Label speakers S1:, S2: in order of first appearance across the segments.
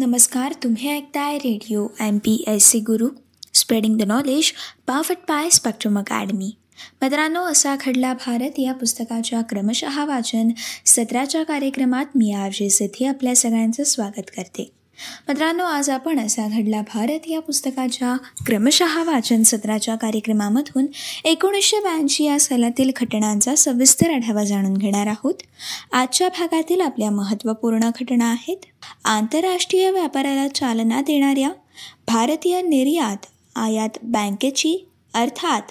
S1: नमस्कार तुम्ही ऐकताय radio M P S C Guru spreading the knowledge पाफट पाय स्पेक्ट्रम अकॅडमी. मित्रांनो असा घडला भारत या पुस्तकाच्या क्रमशः वाचन सत्राच्या कार्यक्रमात मी आर जे सिद्धी आपल्या सगळ्यांचं स्वागत करते. मित्रांनो आज आपण असा घडला भारत या पुस्तकाच्या क्रमशः वाचन सत्राच्या कार्यक्रमामधून एकोणीसशे ब्याऐंशी या सालातील घटनांचा सविस्तर आढावा जाणून घेणार आहोत. आजच्या भागातील आपल्या महत्त्वपूर्ण घटना आहेत. आंतरराष्ट्रीय व्यापाराला चालना देणाऱ्या भारतीय निर्यात आयात बँकेची अर्थात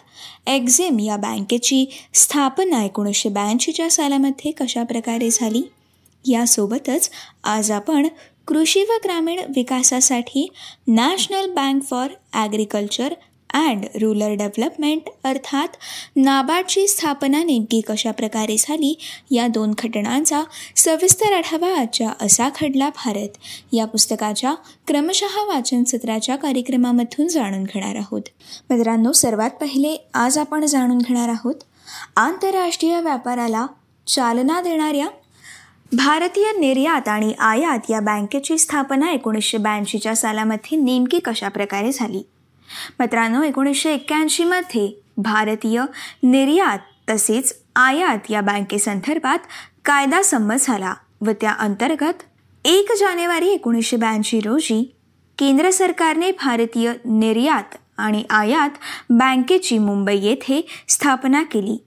S1: एक्झिम या बँकेची स्थापना एकोणीसशे ब्याऐंशीच्या सालामध्ये कशाप्रकारे झाली? यासोबतच आज आपण कृषी व ग्रामीण विकासासाठी national bank for agriculture and rural development अर्थात नाबार्डची स्थापना नेमकी कशा प्रकारे झाली या दोन घटनांचा सविस्तर आढावा आजच्या असा खडला भारत. या पुस्तकाच्या क्रमशः वाचन सत्राच्या कार्यक्रमामधून जाणून घेणार आहोत. मित्रांनो सर्वात पहिले आज आपण जाणून घेणार आहोत आंतरराष्ट्रीय व्यापाराला चालना देणाऱ्या भारतीय निर्यात आणि आयात या बँकेची स्थापना एकोणीसशे ब्याऐंशीच्या सालामध्ये नेमकी कशा प्रकारे झाली? मित्रांनो एकोणीसशे एक्क्याऐंशीमध्ये भारतीय निर्यात तसेच आयात या बँकेसंदर्भात कायदा संमत झाला व त्या अंतर्गत एक जानेवारी एकोणीसशे ब्याऐंशी रोजी केंद्र सरकारने भारतीय निर्यात आणि आयात बँकेची मुंबई येथे स्थापना केली.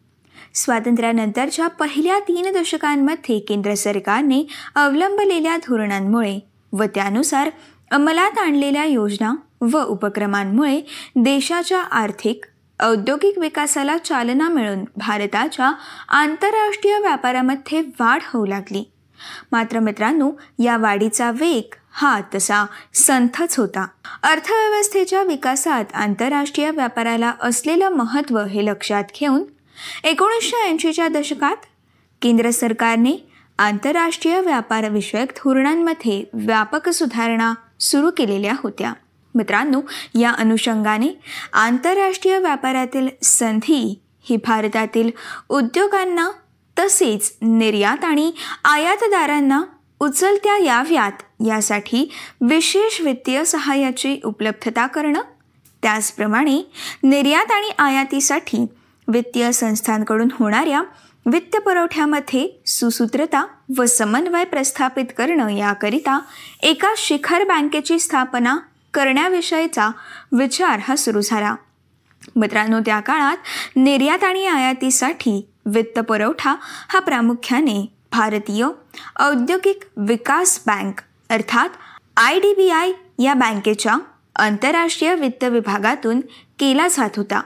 S1: स्वातंत्र्यानंतरच्या पहिल्या तीन दशकांमध्ये केंद्र सरकारने अवलंबलेल्या धोरणांमुळे व त्यानुसार अंमलात आणलेल्या योजना व उपक्रमांमुळे देशाच्या आर्थिक औद्योगिक विकासाला चालना मिळून भारताच्या आंतरराष्ट्रीय व्यापारामध्ये वाढ होऊ लागली. मात्र मित्रांनो या वाढीचा वेग हा तसा संथच होता. अर्थव्यवस्थेच्या विकासात आंतरराष्ट्रीय व्यापाराला असलेलं महत्त्व हे लक्षात घेऊन एकोणीसशे ऐंशीच्या दशकात केंद्र सरकारने आंतरराष्ट्रीय व्यापारविषयक धोरणांमध्ये व्यापक सुधारणा सुरू केलेल्या होत्या. मित्रांनो या अनुषंगाने आंतरराष्ट्रीय व्यापारातील संधी ही भारतातील उद्योगांना तसेच निर्यात आणि आयातदारांना उचलत्या याव्यात यासाठी विशेष वित्तीय सहाय्याची उपलब्धता करणं त्याचप्रमाणे निर्यात आणि आयातीसाठी वित्तीय संस्थांकडून होणाऱ्या वित्तपुरवठ्यामध्ये सुसूत्रता व समन्वय प्रस्थापित करणं याकरिता एका शिखर बँकेची स्थापना करण्याविषयीचा विचार हा सुरू झाला. मित्रांनो त्या काळात निर्यात आणि आयातीसाठी वित्तपुरवठा हा प्रामुख्याने भारतीय औद्योगिक विकास बँक अर्थात आय डी बी आय या बँकेच्या आंतरराष्ट्रीय वित्त विभागातून केला जात होता.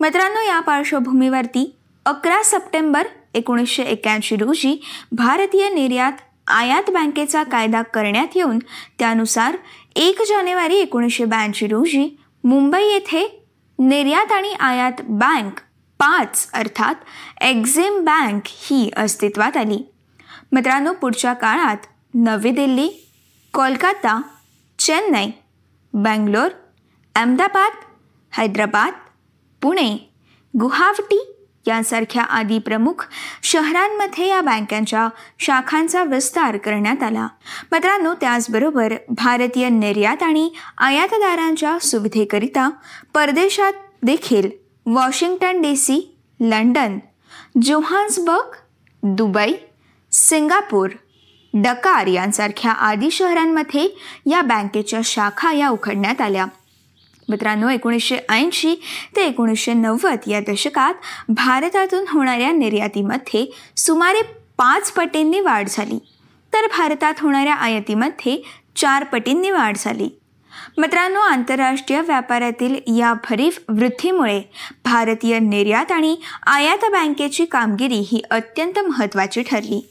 S1: मित्रांनो या पार्श्वभूमीवरती अकरा सप्टेंबर एकोणीसशे एक्क्याऐंशी रोजी भारतीय निर्यात आयात बँकेचा कायदा करण्यात येऊन त्यानुसार एक जानेवारी एकोणीसशे ब्याऐंशी रोजी मुंबई येथे निर्यात आणि आयात बँक पाच अर्थात एक्झिम बँक ही अस्तित्वात आली. मित्रांनो पुढच्या काळात नवी दिल्ली कोलकाता चेन्नई बँगलोर अहमदाबाद हैदराबाद पुणे गुवाहाटी यांसारख्या आदी प्रमुख शहरांमध्ये या बँकांच्या शाखांचा विस्तार करण्यात आला. मित्रांनो त्याचबरोबर भारतीय निर्यात आणि आयातदारांच्या सुविधेकरिता परदेशात देखील Washington D C London Johannesburg Dubai Singapore Dakar यांसारख्या आदी शहरांमध्ये या बँकेच्या शाखा या उघडण्यात आल्या. मित्रांनो एकोणीसशे ऐंशी ते एकोणीसशे नव्वद या दशकात भारतातून होणाऱ्या निर्यातीमध्ये सुमारे पाच पटींनी वाढ झाली. तर भारतात होणाऱ्या आयातीमध्ये चार पटींनी वाढ झाली. मित्रांनो आंतरराष्ट्रीय व्यापारातील या भरीव वृद्धीमुळे भारतीय निर्यात आणि आयात बँकेची कामगिरी ही अत्यंत महत्त्वाची ठरली.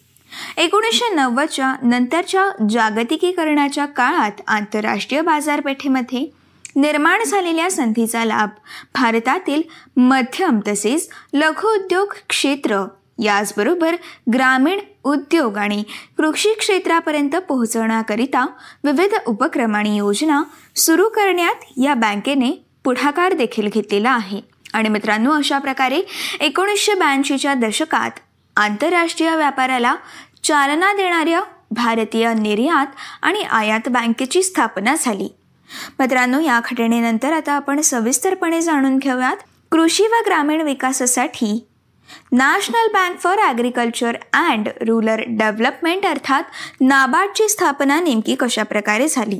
S1: एकोणीसशे नव्वदच्या नंतरच्या जागतिकीकरणाच्या काळात आंतरराष्ट्रीय बाजारपेठेमध्ये निर्माण झालेल्या संधीचा लाभ. भारतातील मध्यम तसेच लघु उद्योग क्षेत्र याचबरोबर ग्रामीण उद्योग आणि कृषी क्षेत्रापर्यंत पोहोचवण्याकरिता विविध उपक्रम आणि योजना सुरू करण्यात या बँकेने पुढाकार देखील घेतलेला आहे. आणि मित्रांनो अशा प्रकारे एकोणीसशे ब्याऐंशीच्या दशकात आंतरराष्ट्रीय व्यापाराला चालना देणाऱ्या भारतीय निर्यात आणि आयात बँकेची स्थापना झाली. मित्रांनो या घटनेनंतर आता आपण सविस्तरपणे जाणून घेऊयात कृषी व ग्रामीण विकासासाठी national bank for agriculture and rural development अर्थात नाबार्डची स्थापना नेमकी कशा प्रकारे झाली?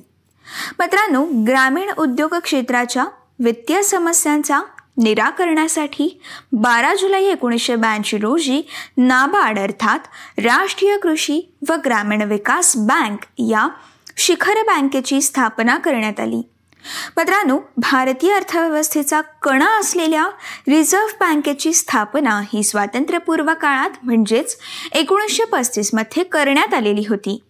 S1: मित्रांनो ग्रामीण उद्योग क्षेत्राच्या वित्तीय समस्यांचा निराकरणासाठी बारा जुलै एकोणीसशे ब्याऐंशी रोजी नाबार्ड अर्थात राष्ट्रीय कृषी व ग्रामीण विकास बँक या शिखर बँकेची स्थापना करण्यात आली. मित्रांनो भारतीय अर्थव्यवस्थेचा कणा असलेल्या रिझर्व्ह बँकेची स्थापना ही स्वातंत्र्यपूर्व काळात म्हणजेच एकोणीसशे पस्तीसमध्ये करण्यात आलेली होती.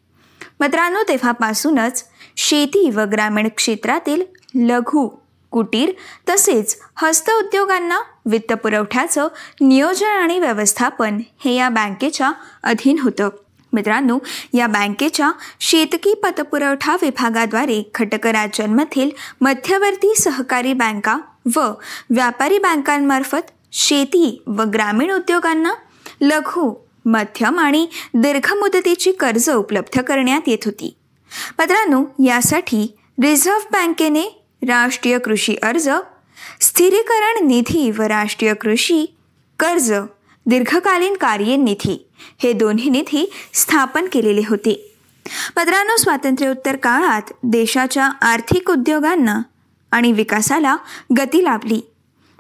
S1: मित्रांनो तेव्हापासूनच शेती व ग्रामीण क्षेत्रातील लघु कुटीर तसेच हस्तउद्योगांना वित्तपुरवठ्याचं नियोजन आणि व्यवस्थापन हे या बँकेच्या अधीन होतं. मित्रांनो या बँकेच्या शेतकी पतपुरवठा विभागाद्वारे घटक राज्यांमधील मध्यवर्ती सहकारी बँका व व्यापारी बँकांमार्फत शेती व ग्रामीण उद्योगांना लघु मध्यम आणि दीर्घ मुदतीची कर्ज उपलब्ध करण्यात येत होती. मित्रांनो यासाठी रिझर्व्ह बँकेने राष्ट्रीय कृषी अर्ज स्थिरीकरण निधी व राष्ट्रीय कृषी कर्ज दीर्घकालीन कार्य निधी हे दोन्ही निधी स्थापन केलेले होते. मित्रांनो स्वातंत्र्योत्तर काळात देशाच्या आर्थिक उद्योगांना आणि विकासाला गती लाभली.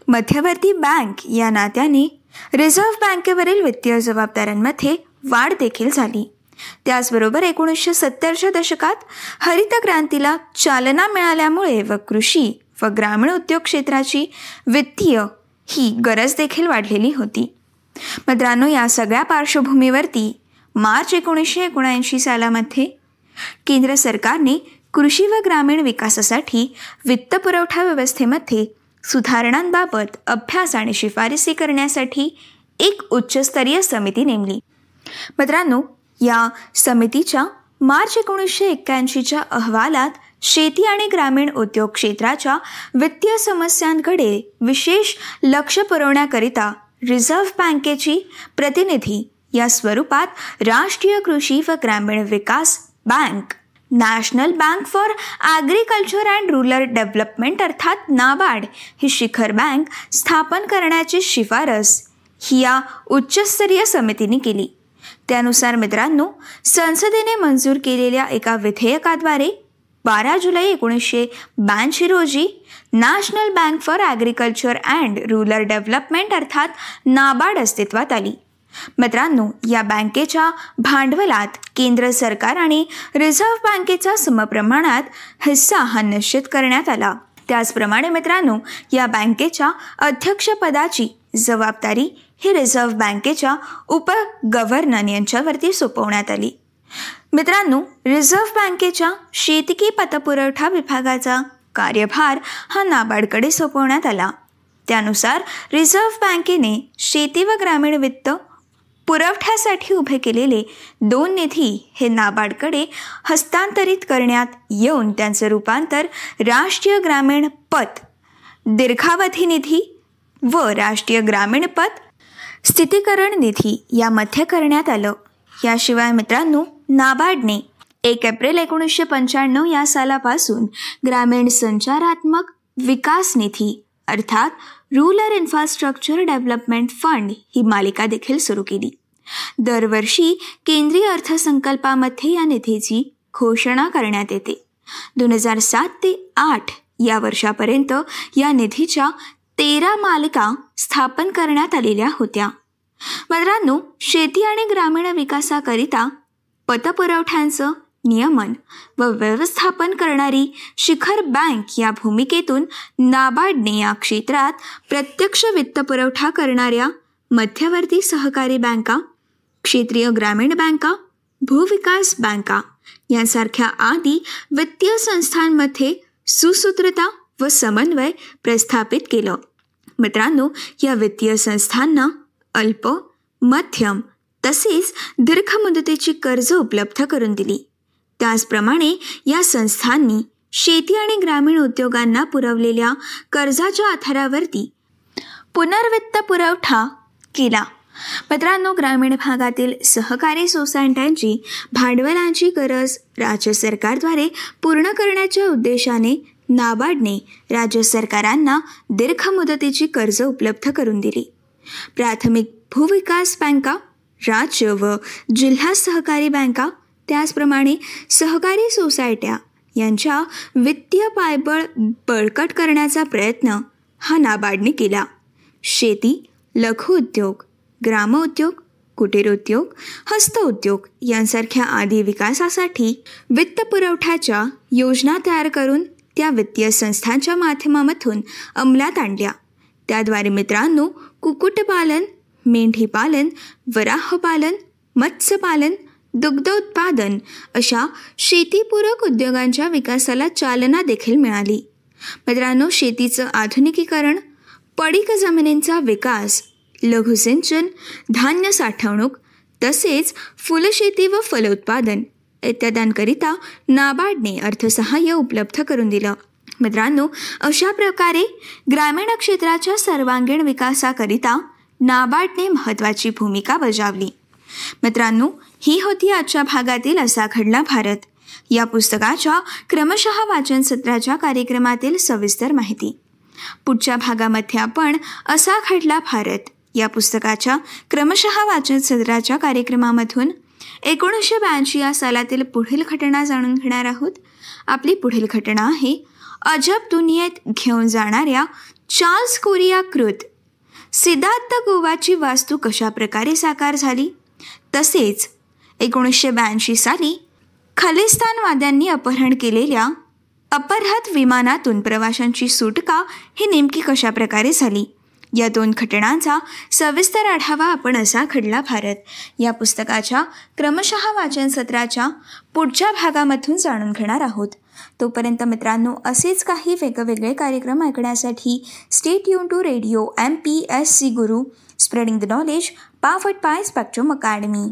S1: मध्यवर्ती बँक या नात्याने रिझर्व्ह बँकेवरील वित्तीय जबाबदाऱ्यांमध्ये वाढ देखील झाली. त्याचबरोबर एकोणीसशे सत्तरच्या दशकात हरित क्रांतीला चालना मिळाल्यामुळे व कृषी व ग्रामीण उद्योग क्षेत्राची वित्तीय ही गरज देखील वाढलेली होती. मित्रांनो या सगळ्या पार्श्वभूमीवरती मार्च एकोणीसशे एकोणऐंशी सालामध्ये केंद्र सरकारने कृषी व ग्रामीण विकासासाठी वित्तपुरवठा व्यवस्थेमध्ये सुधारणांबाबत अभ्यास आणि शिफारसी करण्यासाठी एक उच्चस्तरीय समिती नेमली. मित्रांनो या समितीच्या मार्च एकोणीसशे एक्क्याऐंशीच्या अहवालात शेती आणि ग्रामीण उद्योग क्षेत्राच्या वित्तीय समस्यांकडे विशेष लक्ष पुरवण्याकरिता रिझर्व्ह बँकेची प्रतिनिधी या स्वरूपात राष्ट्रीय कृषी व ग्रामीण विकास bank national bank for agriculture and rural development अर्थात नाबार्ड ही शिखर बँक स्थापन करण्याची शिफारस ही या उच्चस्तरीय समितीने केली. त्यानुसार मित्रांनो संसदेने मंजूर केलेल्या एका विधेयकाद्वारे बारा जुलै एकोणीसशे ब्याऐंशी रोजी national bank for agriculture and rural development अर्थात नाबार्ड अस्तित्वात आली. मित्रांनो या बँकेच्या भांडवलात केंद्र सरकार आणि रिझर्व्ह बँकेचा समप्रमाणात हिस्सा हा निश्चित करण्यात आला. त्याचप्रमाणे मित्रांनो या बँकेच्या अध्यक्षपदाची जबाबदारी ही रिझर्व्ह बँकेच्या उप गव्हर्नर यांच्यावरती सोपवण्यात आली. मित्रांनो रिझर्व्ह बँकेच्या शेतकी पतपुरवठा विभागाचा कार्यभार हा नाबार्डकडे सोपवण्यात आला. त्यानुसार रिझर्व्ह बँकेने शेती व ग्रामीण वित्त पुरवठ्यासाठी उभे केलेले दोन निधी हे नाबार्डकडे हस्तांतरित करण्यात येऊन त्यांचं रूपांतर राष्ट्रीय ग्रामीण पत दीर्घावधी निधी व राष्ट्रीय ग्रामीण पत स्थितीकरण निधी यामध्ये करण्यात आलं. याशिवाय मित्रांनो नाबार्डने एक एप्रिल एकोणीसशे पंच्याण्णव या सालापासून ग्रामीण संचारात्मक विकास निधी अर्थात रुरल इन्फ्रास्ट्रक्चर डेव्हलपमेंट फंड ही मालिका देखील सुरू केली. दरवर्षी केंद्रीय अर्थसंकल्पामध्ये या निधीची घोषणा करण्यात येते. दोन हजार सात ते आठ या वर्षापर्यंत या निधीच्या तेरा मालिका स्थापन करण्यात आलेल्या होत्या. मित्रांनो शेती आणि ग्रामीण विकासाकरिता पतपुरवठ्यांचं नियमन व व्यवस्थापन करणारी शिखर बँक या भूमिकेतून नाबार्डने या क्षेत्रात प्रत्यक्ष वित्तपुरवठा करणाऱ्या मध्यवर्ती सहकारी बँका क्षेत्रीय ग्रामीण बँका भूविकास बँका यांसारख्या आदी वित्तीय संस्थांमध्ये सुसूत्रता व समन्वय प्रस्थापित केलं. मित्रांनो या वित्तीय संस्थांना अल्प मध्यम तसेच दीर्घ मुदतीची कर्ज उपलब्ध करून दिली. त्याचप्रमाणे या संस्थांनी शेती आणि ग्रामीण उद्योगांना पुरवलेल्या कर्जाच्या आधारावरती पुनर्वित्त पुरवठा केला. मित्रांनो ग्रामीण भागातील सहकारी सोसायट्यांची भांडवलाची गरज राज्य सरकारद्वारे पूर्ण करण्याच्या उद्देशाने नाबार्डने राज्य सरकारांना दीर्घ मुदतीची कर्ज उपलब्ध करून दिली. प्राथमिक भूविकास बँका राज्य व जिल्हा सहकारी बँका त्याचप्रमाणे सहकारी सोसायट्या यांच्या वित्तीय पायबळ बळकट करण्याचा प्रयत्न हा नाबार्डने केला. शेती लघुउद्योग उद्योग ग्रामोद्योग कुटीरोद्योग हस्तउद्योग यांसारख्या आदी विकासासाठी वित्तपुरवठ्याच्या योजना तयार करून त्या वित्तीय संस्थांच्या माध्यमामधून अंमलात आणल्या. त्याद्वारे मित्रांनो कुक्कुटपालन मेंढीपालन वराहपालन मत्स्यपालन दुग्धोत्पादन अशा शेतीपूरक उद्योगांच्या विकासाला चालना देखील मिळाली. मित्रांनो शेतीचं आधुनिकीकरण पडीक जमिनींचा विकास लघुसिंचन धान्य साठवणूक तसेच फुलशेती व फलोत्पादन इत्याद्यांकरिता नाबार्डने अर्थसहाय्य उपलब्ध करून दिलं. मित्रांनो अशा प्रकारे ग्रामीण क्षेत्राच्या सर्वांगीण विकासाकरिता नाबार्डने महत्त्वाची भूमिका बजावली. मित्रांनो ही होती आजच्या भागातील असा घडला भारत. या पुस्तकाच्या क्रमशः वाचन सत्राच्या कार्यक्रमातील सविस्तर माहिती. पुढच्या भागामध्ये आपण असा घडला भारत. या पुस्तकाच्या क्रमशः वाचन सत्राच्या कार्यक्रमामधून एकोणीसशे ब्याऐंशी या सालातील पुढील घटना जाणून घेणार आहोत. आपली पुढील घटना आहे अजब दुनियेत घेऊन जाणाऱ्या चार्ल्स कोरिया कृत. सिद्धार्थ गोवाची वास्तू कशा प्रकारे साकार झाली? तसेच एकोणीसशे ब्याऐंशी साली खलिस्तानवाद्यांनी अपहरण केलेल्या अपरहत विमानातून प्रवाशांची सुटका ही नेमकी कशा प्रकारे झाली? या दोन घटनांचा सविस्तर आढावा आपण असा घडला भारत. या पुस्तकाच्या क्रमशः वाचन सत्राच्या पुढच्या भागामधून जाणून घेणार आहोत. तोपर्यंत मित्रांनो असेच काही वेगवेगळे कार्यक्रम ऐकण्यासाठी stay युन to radio M P S C Guru spreading the knowledge पाफट पाय स्पॅक्ट्रोम अकॅडमी